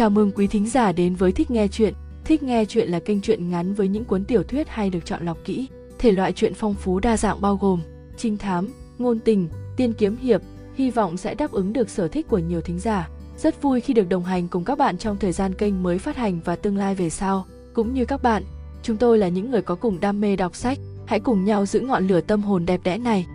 Chào mừng quý thính giả đến với Thích Nghe Chuyện. Thích Nghe Chuyện là kênh truyện ngắn với những cuốn tiểu thuyết hay được chọn lọc kỹ. Thể loại truyện phong phú đa dạng bao gồm trinh thám, ngôn tình, tiên kiếm hiệp, hy vọng sẽ đáp ứng được sở thích của nhiều thính giả. Rất vui khi được đồng hành cùng các bạn trong thời gian kênh mới phát hành và tương lai về sau. Cũng như các bạn, chúng tôi là những người có cùng đam mê đọc sách. Hãy cùng nhau giữ ngọn lửa tâm hồn đẹp đẽ này.